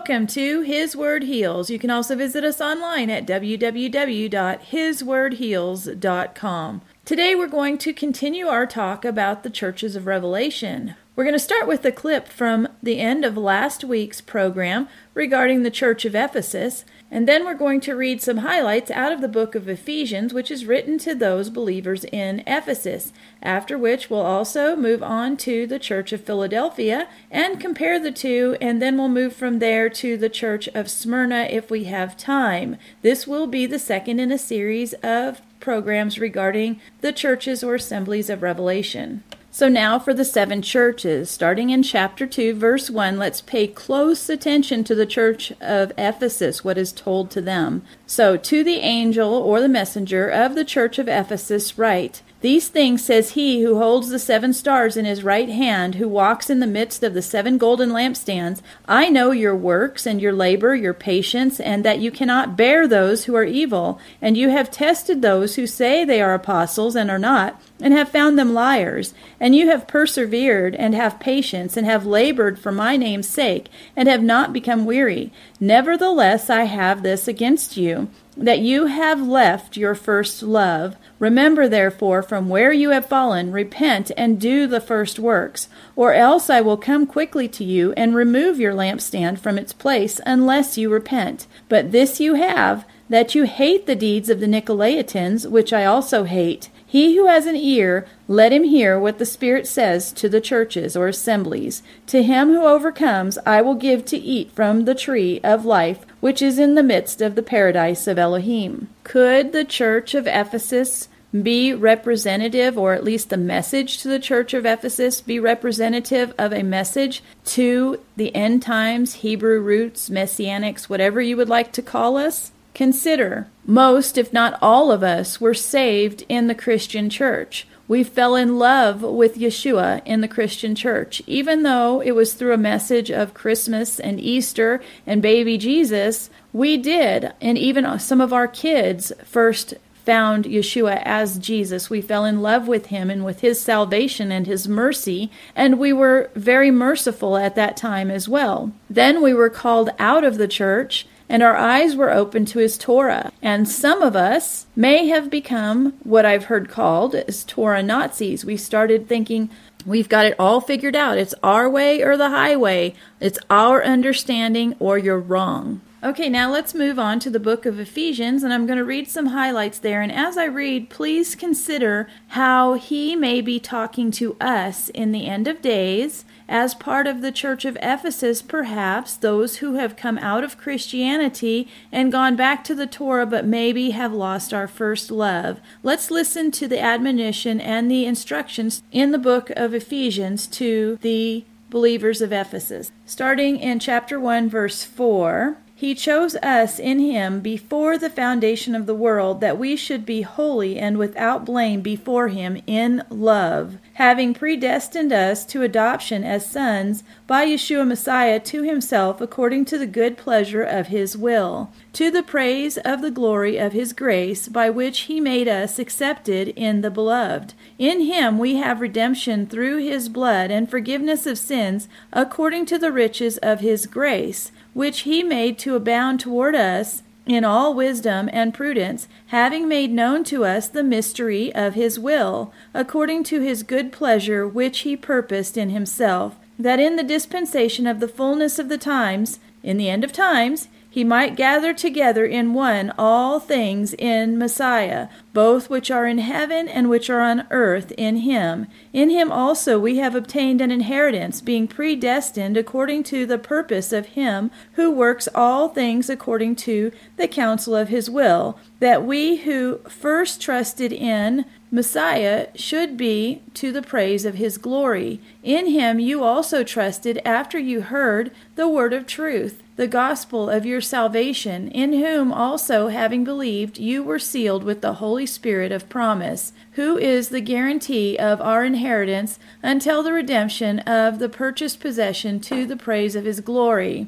welcome to His Word Heals. You can also visit us online at www.hiswordheals.com. Today we're going to continue our talk about the churches of Revelation. We're going to start with a clip from the end of last week's program regarding the church of Ephesus, and then we're going to read some highlights out of the book of Ephesians, which is written to those believers in Ephesus. After which, we'll also move on to the church of Philadelphia and compare the two, and then we'll move from there to the church of Smyrna if we have time. This will be the second in a series of programs regarding the churches or assemblies of Revelation. So now for the seven churches. Starting in chapter 2, verse 1, let's pay close attention to the church of Ephesus, what is told to them. So, to the angel or the messenger of the church of Ephesus, write, these things says he who holds the seven stars in his right hand, who walks in the midst of the seven golden lampstands. I know your works and your labor, your patience, and that you cannot bear those who are evil. And you have tested those who say they are apostles and are not, and have found them liars. And you have persevered, and have patience, and have labored for my name's sake, and have not become weary. Nevertheless, I have this against you that you have left your first love. Remember, therefore, from where you have fallen, repent and do the first works, or else I will come quickly to you and remove your lampstand from its place, unless you repent. But this you have, that you hate the deeds of the Nicolaitans, which I also hate. He who has an ear, let him hear what the Spirit says to the churches or assemblies. To him who overcomes, I will give to eat from the tree of life, which is in the midst of the paradise of Elohim. Could the church of Ephesus be representative, or at least the message to the church of Ephesus be representative of a message to the end times, Hebrew roots, messianics, whatever you would like to call us? Consider, most, if not all of us, were saved in the Christian church. We fell in love with Yeshua in the Christian church. Even though it was through a message of Christmas and Easter and baby Jesus, we did. And even some of our kids first found Yeshua as Jesus. We fell in love with him and with his salvation and his mercy, and we were very merciful at that time as well. Then we were called out of the church and our eyes were open to his Torah. And some of us may have become what I've heard called as Torah Nazis. We started thinking, we've got it all figured out. It's our way or the highway. It's our understanding or you're wrong. Okay, now let's move on to the book of Ephesians, and I'm going to read some highlights there. And as I read, please consider how he may be talking to us in the end of days as part of the church of Ephesus, perhaps those who have come out of Christianity and gone back to the Torah but maybe have lost our first love. Let's listen to the admonition and the instructions in the book of Ephesians to the believers of Ephesus. Starting in chapter 1, verse 4. He chose us in him before the foundation of the world that we should be holy and without blame before him in love, having predestined us to adoption as sons by Yeshua Messiah to himself according to the good pleasure of his will, to the praise of the glory of his grace by which he made us accepted in the beloved. In him we have redemption through his blood and forgiveness of sins according to the riches of his grace which he made to abound toward us in all wisdom and prudence, having made known to us the mystery of his will, according to his good pleasure which he purposed in himself, that in the dispensation of the fullness of the times, in the end of times, he might gather together in one all things in Messiah, both which are in heaven and which are on earth in him. In him also we have obtained an inheritance, being predestined according to the purpose of him who works all things according to the counsel of his will, that we who first trusted in Messiah should be to the praise of his glory. In him you also trusted after you heard the word of truth the gospel of your salvation, in whom also, having believed, you were sealed with the Holy Spirit of promise, who is the guarantee of our inheritance until the redemption of the purchased possession to the praise of his glory.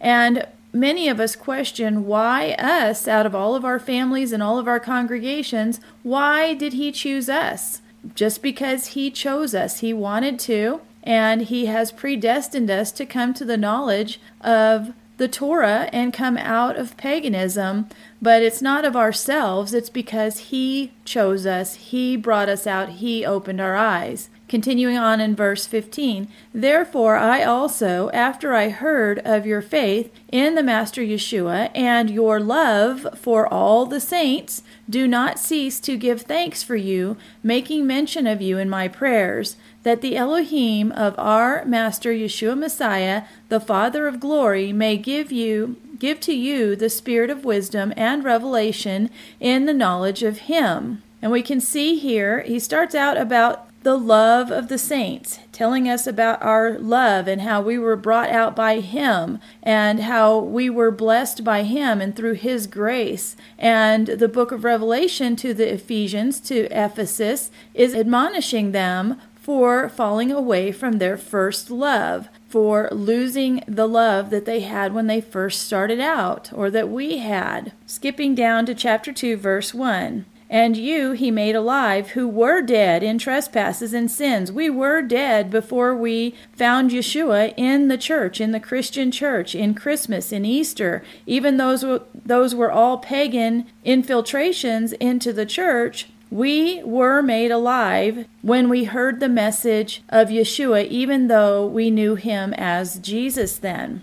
And many of us question why us, out of all of our families and all of our congregations, why did he choose us? Just because he chose us, he wanted to, and he has predestined us to come to the knowledge of the Torah and come out of paganism, but it's not of ourselves, it's because He chose us, He brought us out, He opened our eyes. Continuing on in verse 15, Therefore I also, after I heard of your faith in the Master Yeshua and your love for all the saints, do not cease to give thanks for you, making mention of you in my prayers, that the Elohim of our Master Yeshua Messiah, the Father of glory, may give you give to you the spirit of wisdom and revelation in the knowledge of him. And we can see here, he starts out about the love of the saints, telling us about our love and how we were brought out by Him and how we were blessed by Him and through His grace. And the book of Revelation to the Ephesians, to Ephesus, is admonishing them for falling away from their first love, for losing the love that they had when they first started out or that we had. Skipping down to chapter 2, verse 1. And you he made alive who were dead in trespasses and sins. We were dead before we found Yeshua in the church, in the Christian church, in Christmas, in Easter. Even those, those were all pagan infiltrations into the church. We were made alive when we heard the message of Yeshua, even though we knew him as Jesus then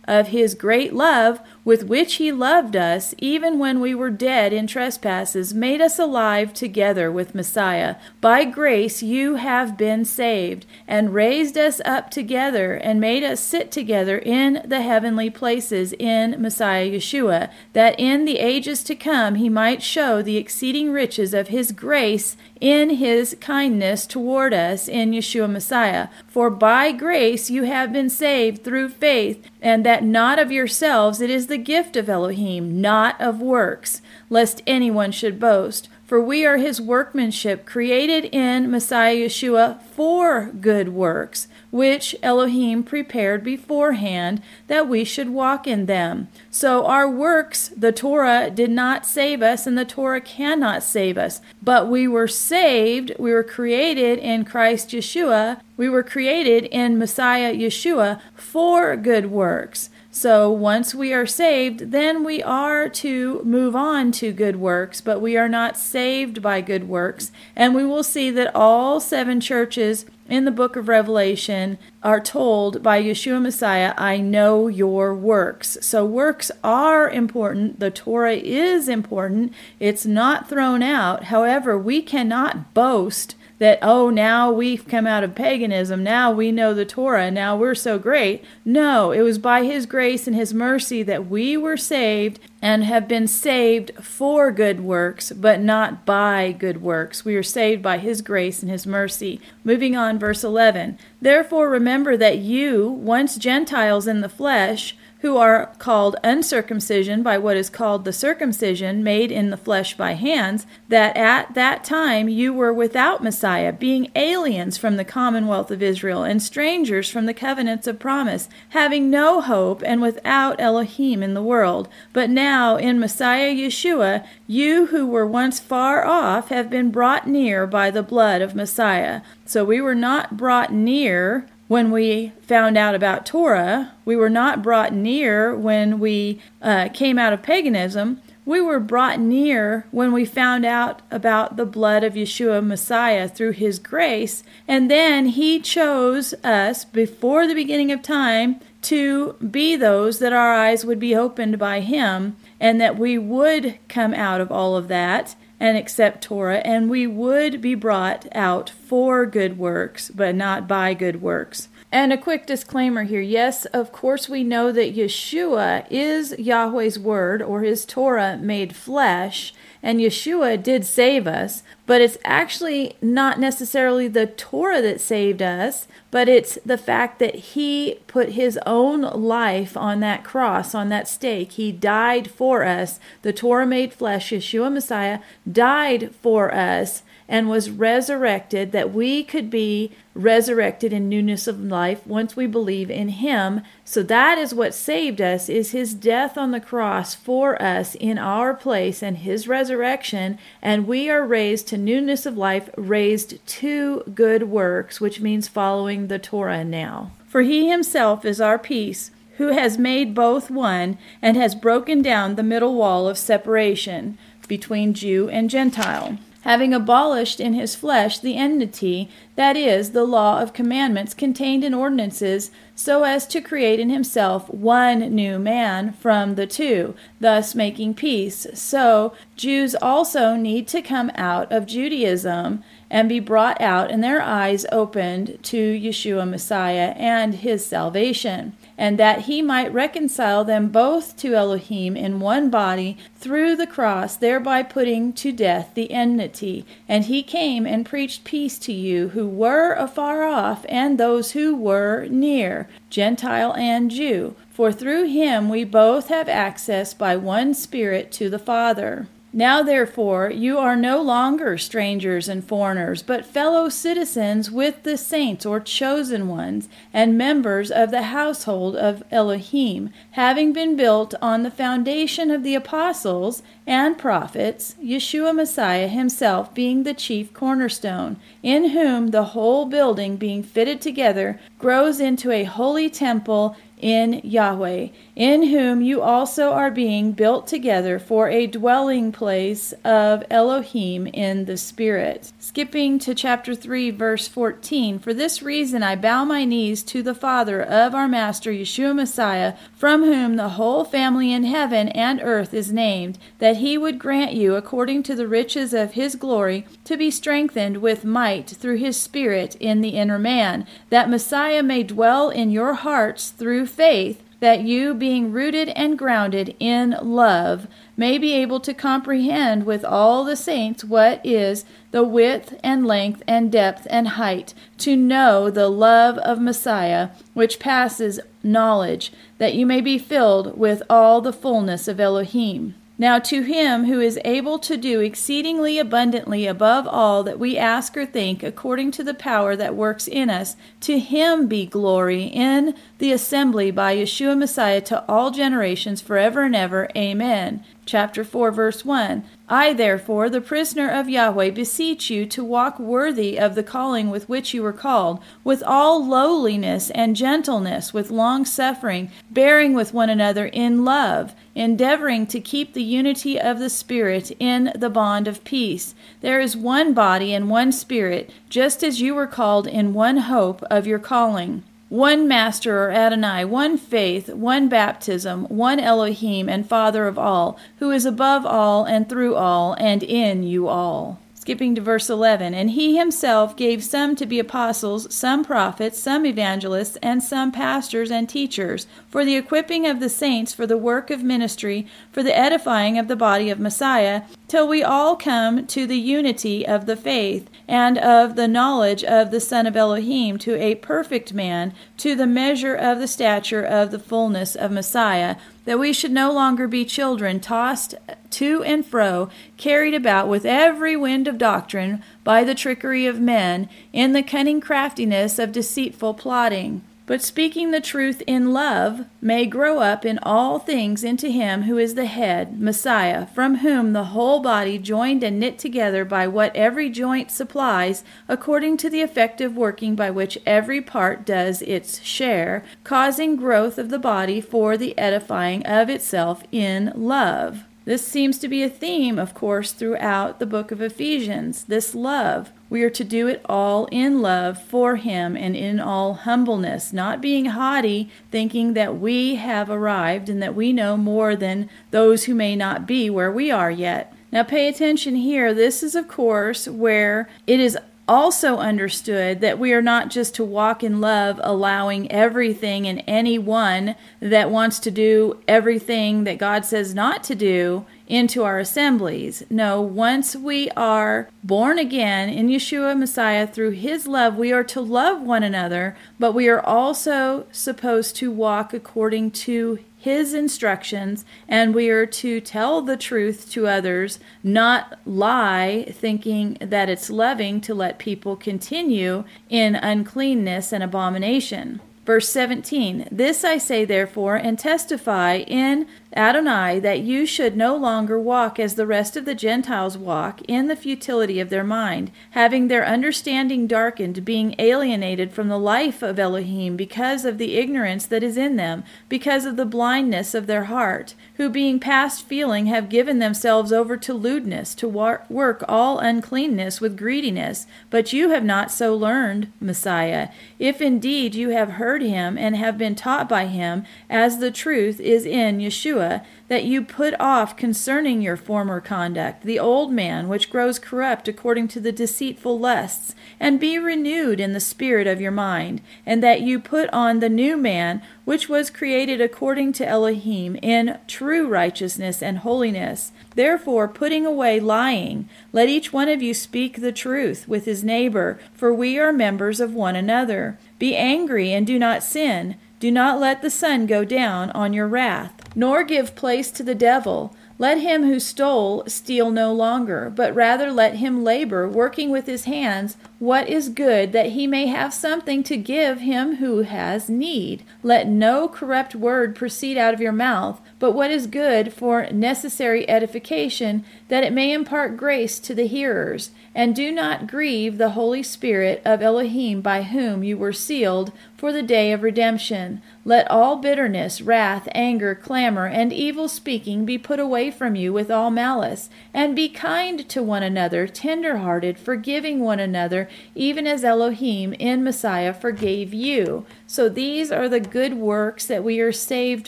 of his great love with which he loved us, even when we were dead in trespasses, made us alive together with Messiah. By grace you have been saved, and raised us up together, and made us sit together in the heavenly places in Messiah Yeshua, that in the ages to come he might show the exceeding riches of his grace in his kindness toward us in Yeshua Messiah. For by grace you have been saved through faith, and that not of yourselves, it is the gift of Elohim, not of works, lest anyone should boast. For we are his workmanship, created in Messiah Yeshua for good works, which Elohim prepared beforehand that we should walk in them. So our works, the Torah, did not save us, and the Torah cannot save us. But we were saved, we were created in Christ Yeshua, we were created in Messiah Yeshua for good works. So once we are saved, then we are to move on to good works, but we are not saved by good works. And we will see that all seven churches in the book of Revelation are told by Yeshua Messiah, I know your works. So works are important. The Torah is important. It's not thrown out. However, we cannot boast that, oh, now we've come out of paganism, now we know the Torah, now we're so great. No, it was by His grace and His mercy that we were saved and have been saved for good works, but not by good works. We are saved by His grace and His mercy. Moving on, verse 11. Therefore, remember that you, once Gentiles in the flesh, who are called uncircumcision by what is called the circumcision made in the flesh by hands, that at that time you were without Messiah, being aliens from the commonwealth of Israel and strangers from the covenants of promise, having no hope and without Elohim in the world. But now in Messiah Yeshua, you who were once far off have been brought near by the blood of Messiah. So we were not brought near when we found out about Torah, we were not brought near when we uh, came out of paganism. We were brought near when we found out about the blood of Yeshua Messiah through his grace. And then he chose us before the beginning of time to be those that our eyes would be opened by him and that we would come out of all of that and accept Torah and we would be brought out for good works, but not by good works. And a quick disclaimer here yes, of course, we know that Yeshua is Yahweh's word or his Torah made flesh, and Yeshua did save us, but it's actually not necessarily the Torah that saved us, but it's the fact that he put his own life on that cross, on that stake. He died for us. The Torah made flesh, Yeshua Messiah, died for us and was resurrected that we could be resurrected in newness of life once we believe in him so that is what saved us is his death on the cross for us in our place and his resurrection and we are raised to newness of life raised to good works which means following the torah now. For he himself is our peace who has made both one and has broken down the middle wall of separation between Jew and Gentile having abolished in his flesh the enmity, that is, the law of commandments contained in ordinances, so as to create in himself one new man from the two, thus making peace. So, Jews also need to come out of Judaism and be brought out and their eyes opened to Yeshua Messiah and his salvation and that he might reconcile them both to Elohim in one body through the cross, thereby putting to death the enmity. And he came and preached peace to you who were afar off, and those who were near, Gentile and Jew. For through him we both have access by one Spirit to the Father. Now, therefore, you are no longer strangers and foreigners, but fellow citizens with the saints or chosen ones, and members of the household of Elohim, having been built on the foundation of the apostles and prophets, Yeshua Messiah himself being the chief cornerstone, in whom the whole building being fitted together grows into a holy temple in Yahweh, in whom you also are being built together for a dwelling place of Elohim in the Spirit. Skipping to chapter 3, verse 14 For this reason I bow my knees to the Father of our Master Yeshua Messiah, from whom the whole family in heaven and earth is named, that he would grant you, according to the riches of his glory, to be strengthened with might through his Spirit in the inner man, that Messiah may dwell in your hearts through faith, that you, being rooted and grounded in love, may be able to comprehend with all the saints what is the width and length and depth and height, to know the love of Messiah, which passes knowledge, that you may be filled with all the fullness of Elohim. Now, to him who is able to do exceedingly abundantly above all that we ask or think, according to the power that works in us, to him be glory in the assembly by Yeshua Messiah to all generations, forever and ever. Amen chapter 4 verse 1 I therefore the prisoner of Yahweh beseech you to walk worthy of the calling with which you were called with all lowliness and gentleness with long suffering bearing with one another in love endeavoring to keep the unity of the spirit in the bond of peace. There is one body and one spirit just as you were called in one hope of your calling one Master or Adonai, one faith, one baptism, one Elohim and Father of all, who is above all and through all and in you all. Skipping to verse 11. And he himself gave some to be apostles, some prophets, some evangelists, and some pastors and teachers, for the equipping of the saints for the work of ministry, for the edifying of the body of Messiah, till we all come to the unity of the faith and of the knowledge of the Son of Elohim, to a perfect man, to the measure of the stature of the fullness of Messiah that we should no longer be children tossed to and fro, carried about with every wind of doctrine by the trickery of men, in the cunning craftiness of deceitful plotting but speaking the truth in love, may grow up in all things into him who is the head, Messiah, from whom the whole body, joined and knit together by what every joint supplies, according to the effective working by which every part does its share, causing growth of the body for the edifying of itself in love. This seems to be a theme, of course, throughout the book of Ephesians this love. We are to do it all in love for Him and in all humbleness, not being haughty, thinking that we have arrived and that we know more than those who may not be where we are yet. Now, pay attention here. This is, of course, where it is also understood that we are not just to walk in love, allowing everything and anyone that wants to do everything that God says not to do into our assemblies. No, once we are born again in Yeshua Messiah through His love, we are to love one another, but we are also supposed to walk according to his instructions, and we are to tell the truth to others, not lie, thinking that it's loving to let people continue in uncleanness and abomination. Verse 17 This I say, therefore, and testify in Adonai that you should no longer walk as the rest of the Gentiles walk, in the futility of their mind, having their understanding darkened, being alienated from the life of Elohim because of the ignorance that is in them, because of the blindness of their heart, who being past feeling have given themselves over to lewdness, to work all uncleanness with greediness. But you have not so learned, Messiah, if indeed you have heard him and have been taught by him, as the truth is in Yeshua that you put off concerning your former conduct the old man which grows corrupt according to the deceitful lusts, and be renewed in the spirit of your mind, and that you put on the new man which was created according to Elohim in true righteousness and holiness. Therefore, putting away lying, let each one of you speak the truth with his neighbor, for we are members of one another. Be angry and do not sin. Do not let the sun go down on your wrath, nor give place to the devil. Let him who stole steal no longer, but rather let him labor, working with his hands what is good, that he may have something to give him who has need. Let no corrupt word proceed out of your mouth, but what is good for necessary edification, that it may impart grace to the hearers. And do not grieve the Holy Spirit of Elohim, by whom you were sealed for the day of redemption. Let all bitterness, wrath, anger, clamor, and evil speaking be put away from you with all malice. And be kind to one another, tender hearted, forgiving one another, even as Elohim in Messiah forgave you. So these are the good works that we are saved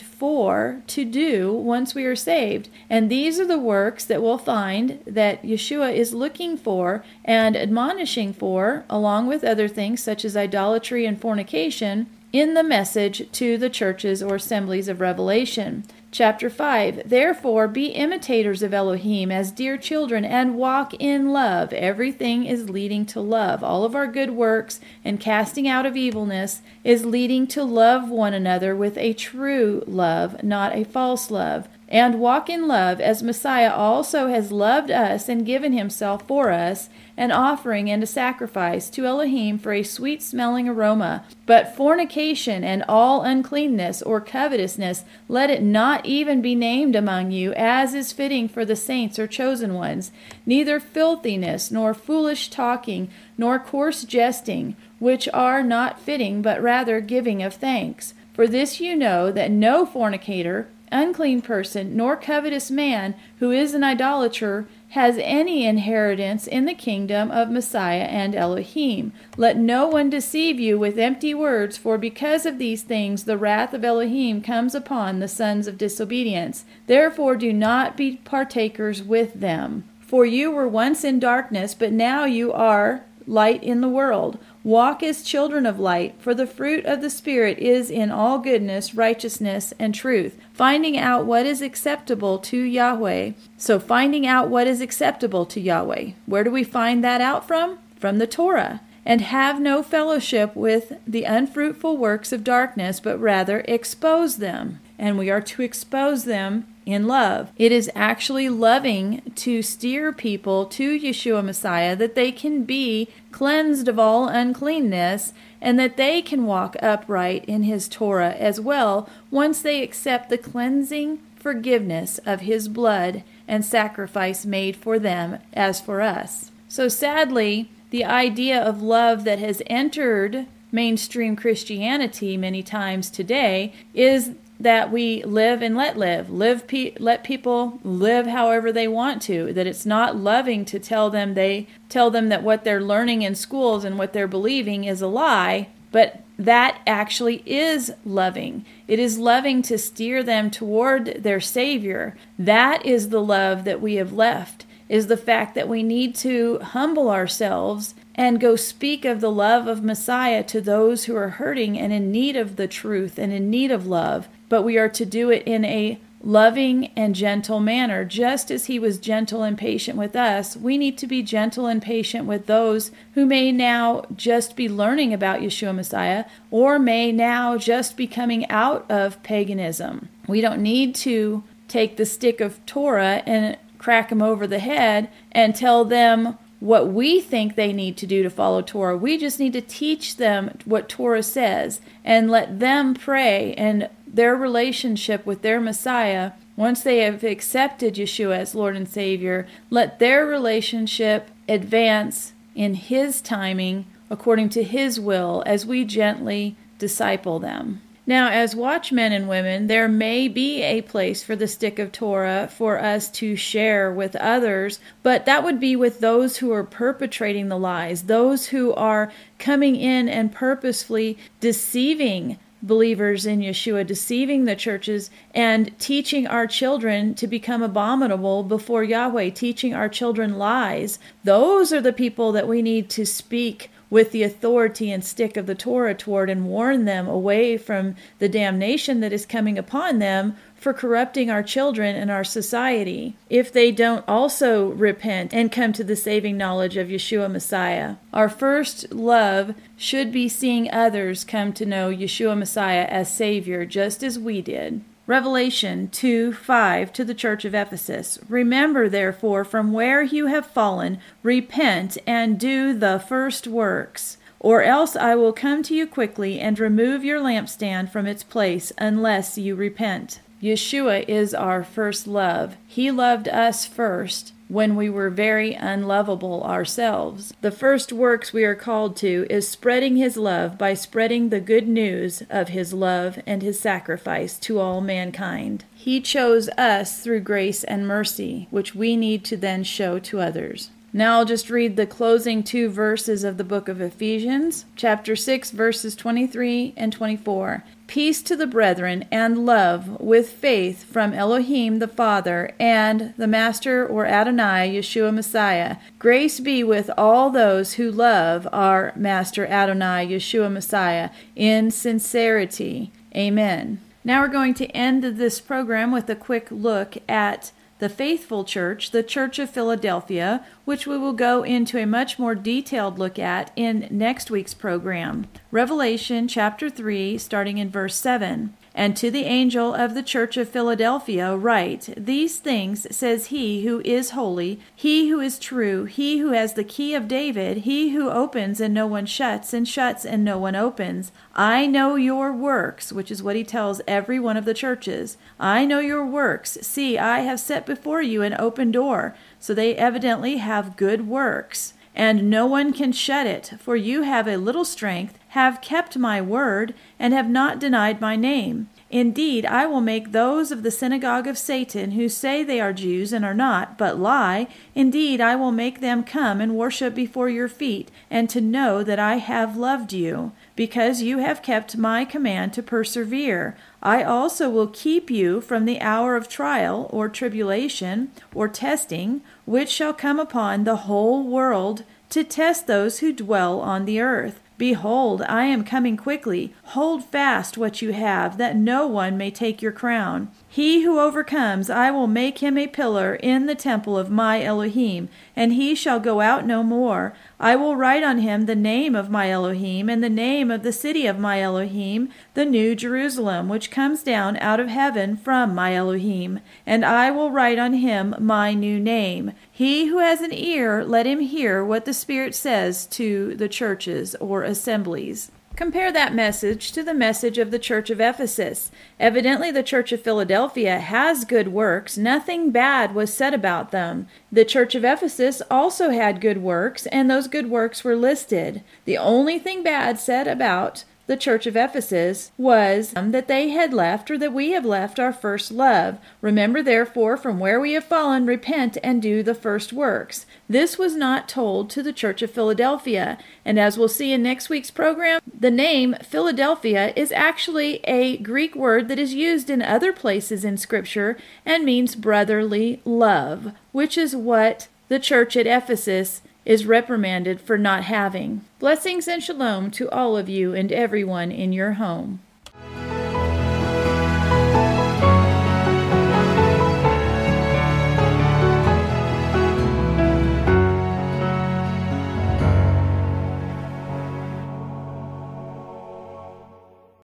for to do once we are saved. And these are the works that we'll find that Yeshua is looking for and admonishing for, along with other things such as idolatry and fornication in the message to the churches or assemblies of Revelation. Chapter 5 Therefore be imitators of Elohim as dear children and walk in love. Everything is leading to love. All of our good works and casting out of evilness is leading to love one another with a true love, not a false love and walk in love as Messiah also has loved us and given himself for us, an offering and a sacrifice to Elohim for a sweet smelling aroma. But fornication and all uncleanness or covetousness, let it not even be named among you, as is fitting for the saints or chosen ones, neither filthiness, nor foolish talking, nor coarse jesting, which are not fitting, but rather giving of thanks. For this you know that no fornicator, unclean person, nor covetous man who is an idolater has any inheritance in the kingdom of Messiah and Elohim. Let no one deceive you with empty words, for because of these things the wrath of Elohim comes upon the sons of disobedience. Therefore do not be partakers with them. For you were once in darkness, but now you are light in the world. Walk as children of light, for the fruit of the Spirit is in all goodness, righteousness, and truth, finding out what is acceptable to Yahweh. So, finding out what is acceptable to Yahweh. Where do we find that out from? From the Torah. And have no fellowship with the unfruitful works of darkness, but rather expose them. And we are to expose them in love. It is actually loving to steer people to Yeshua Messiah that they can be cleansed of all uncleanness and that they can walk upright in His Torah as well once they accept the cleansing forgiveness of His blood and sacrifice made for them as for us. So sadly, the idea of love that has entered mainstream Christianity many times today is that we live and let live. Live pe- let people live however they want to that it's not loving to tell them they tell them that what they're learning in schools and what they're believing is a lie but that actually is loving. It is loving to steer them toward their savior. That is the love that we have left is the fact that we need to humble ourselves and go speak of the love of Messiah to those who are hurting and in need of the truth and in need of love. But we are to do it in a loving and gentle manner. Just as he was gentle and patient with us, we need to be gentle and patient with those who may now just be learning about Yeshua Messiah or may now just be coming out of paganism. We don't need to take the stick of Torah and crack them over the head and tell them what we think they need to do to follow Torah. We just need to teach them what Torah says and let them pray and their relationship with their Messiah, once they have accepted Yeshua as Lord and Savior, let their relationship advance in His timing according to His will as we gently disciple them. Now, as watchmen and women, there may be a place for the stick of Torah for us to share with others, but that would be with those who are perpetrating the lies, those who are coming in and purposefully deceiving believers in Yeshua, deceiving the churches, and teaching our children to become abominable before Yahweh, teaching our children lies. Those are the people that we need to speak with the authority and stick of the Torah toward and warn them away from the damnation that is coming upon them for corrupting our children and our society if they don't also repent and come to the saving knowledge of Yeshua Messiah. Our first love should be seeing others come to know Yeshua Messiah as Savior just as we did. Revelation 2 5 to the church of Ephesus. Remember, therefore, from where you have fallen, repent and do the first works. Or else I will come to you quickly and remove your lampstand from its place, unless you repent. Yeshua is our first love. He loved us first when we were very unlovable ourselves. The first works we are called to is spreading His love by spreading the good news of His love and His sacrifice to all mankind. He chose us through grace and mercy, which we need to then show to others. Now I'll just read the closing two verses of the book of Ephesians, chapter 6, verses 23 and 24. Peace to the brethren and love with faith from Elohim the Father and the Master or Adonai Yeshua Messiah. Grace be with all those who love our Master Adonai Yeshua Messiah in sincerity. Amen. Now we're going to end this program with a quick look at the faithful church, the Church of Philadelphia, which we will go into a much more detailed look at in next week's program. Revelation chapter 3, starting in verse 7. And to the angel of the church of Philadelphia write, These things says he who is holy, he who is true, he who has the key of David, he who opens and no one shuts, and shuts and no one opens. I know your works, which is what he tells every one of the churches. I know your works. See, I have set before you an open door. So they evidently have good works and no one can shut it. For you have a little strength, have kept my word, and have not denied my name. Indeed, I will make those of the synagogue of Satan who say they are Jews and are not, but lie, indeed, I will make them come and worship before your feet, and to know that I have loved you. Because you have kept my command to persevere, I also will keep you from the hour of trial, or tribulation, or testing, which shall come upon the whole world to test those who dwell on the earth. Behold, I am coming quickly. Hold fast what you have, that no one may take your crown. He who overcomes, I will make him a pillar in the temple of my Elohim, and he shall go out no more. I will write on him the name of my Elohim, and the name of the city of my Elohim, the new Jerusalem, which comes down out of heaven from my Elohim. And I will write on him my new name. He who has an ear, let him hear what the Spirit says to the churches or assemblies. Compare that message to the message of the Church of Ephesus. Evidently, the Church of Philadelphia has good works. Nothing bad was said about them. The Church of Ephesus also had good works, and those good works were listed. The only thing bad said about the church of Ephesus was um, that they had left or that we have left our first love. Remember, therefore, from where we have fallen, repent and do the first works. This was not told to the church of Philadelphia. And as we'll see in next week's program, the name Philadelphia is actually a Greek word that is used in other places in Scripture and means brotherly love, which is what the church at Ephesus is reprimanded for not having. Blessings and shalom to all of you and everyone in your home.